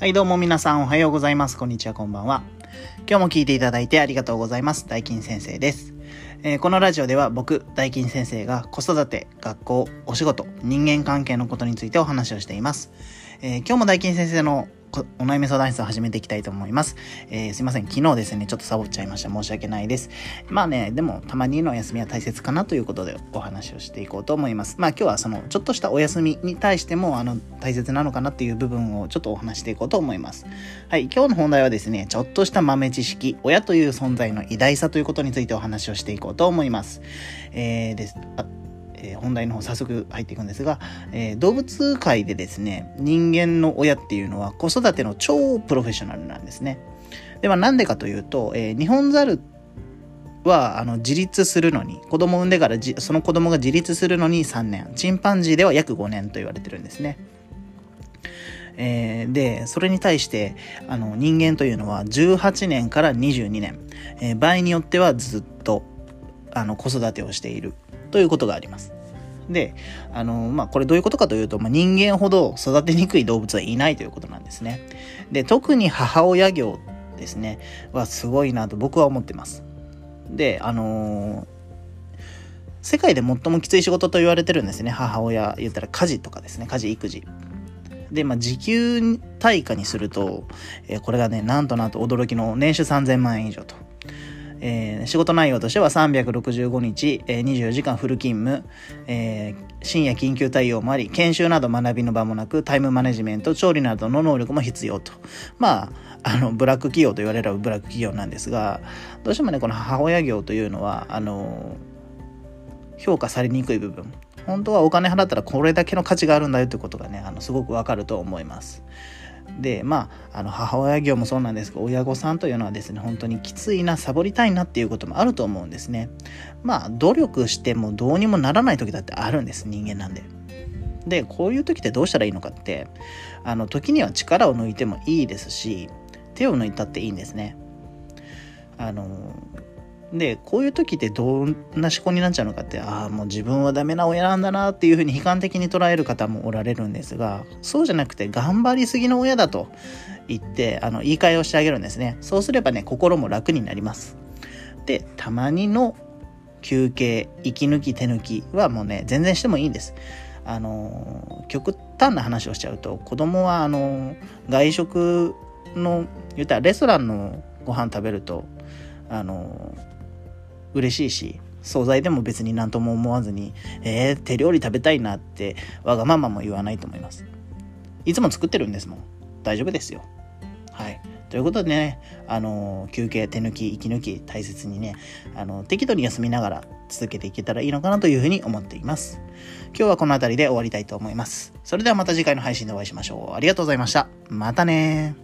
はい、どうも皆さんおはようございます。こんにちは、こんばんは。今日も聞いていただいてありがとうございます。大金先生です。えーこのラジオでは僕、大金先生が子育て、学校、お仕事、人間関係のことについてお話をしています。えー今日も大金先生のお悩み相談室を始めていきたいと思います。えーすいません。昨日ですね、ちょっとサボっちゃいました。申し訳ないです。まあね、でもたまにのお休みは大切かなということでお話をしていこうと思います。まあ今日はそのちょっとしたお休みに対してもあの大切なのかなっていう部分をちょっとお話していこうと思います。はい、今日の本題はですね、ちょっとした豆知識、親という存在の偉大さということについてお話をしていこうと思います。えーです。えー本題の方早速入っていくんですが、えー動物界でですね人間の親っていうのは子育ての超プロフェッショナルなんですね。ではなんでかというと、えー日本ザルはあの自立するのに子供を産んでからじその子供が自立するのに3年チンパンジーでは約5年と言われてるんですね。えーでそれに対してあの人間というのは18年から22年、えー場合によってはずっとあの子育てをしている。ということがあります。であのまあこれどういうことかというと、まあ、人間ほど育てにくい動物はいないということなんですね。で特に母親業ですねはすごいなと僕は思ってます。であのー世界で最もきつい仕事と言われてるんですね母親言ったら家事とかですね家事育児。で、まあ、時給対価にすると、えーこれがね、なんとなんと驚きの年収3000万円以上と。えー仕事内容としては365日、えー24時間フル勤務、えー深夜緊急対応もあり、研修など学びの場もなく、タイムマネジメント、調理などの能力も必要と。まあ、あの、ブラック企業と言われればブラック企業なんですが、どうしてもね、この母親業というのは、あの、評価されにくい部分。本当はお金払ったらこれだけの価値があるんだよということがね、あの、すごくわかると思います。でまああの母親業もそうなんですが親御さんというのはですね本当にきついなサボりたいなっていうこともあると思うんですね。まあ努力してもどうにもならない時だってあるんです人間なんで。でこういう時ってどうしたらいいのかってあの時には力を抜いてもいいですし手を抜いたっていいんですね。あのでこういう時ってどんな思考になっちゃうのかってああもう自分はダメな親なんだなっていうふうに悲観的に捉える方もおられるんですがそうじゃなくて頑張りすぎの親だと言ってあの言い換えをしてあげるんですね。そうすればね心も楽になります。でたまにの休憩息抜き手抜きはもうね全然してもいいんです。あの極端な話をしちゃうと子供はあの外食の言ったらレストランのご飯食べるとあの嬉しいし惣菜でも別に何とも思わずにえー、手料理食べたいなってわがままも言わないと思います。いつも作ってるんですもん。大丈夫ですよ。はい。ということでねあの休憩手抜き息抜き大切にねあの適度に休みながら続けていけたらいいのかなというふうに思っています。今日はこの辺りで終わりたいと思います。それではまた次回の配信でお会いしましょう。ありがとうございました。またね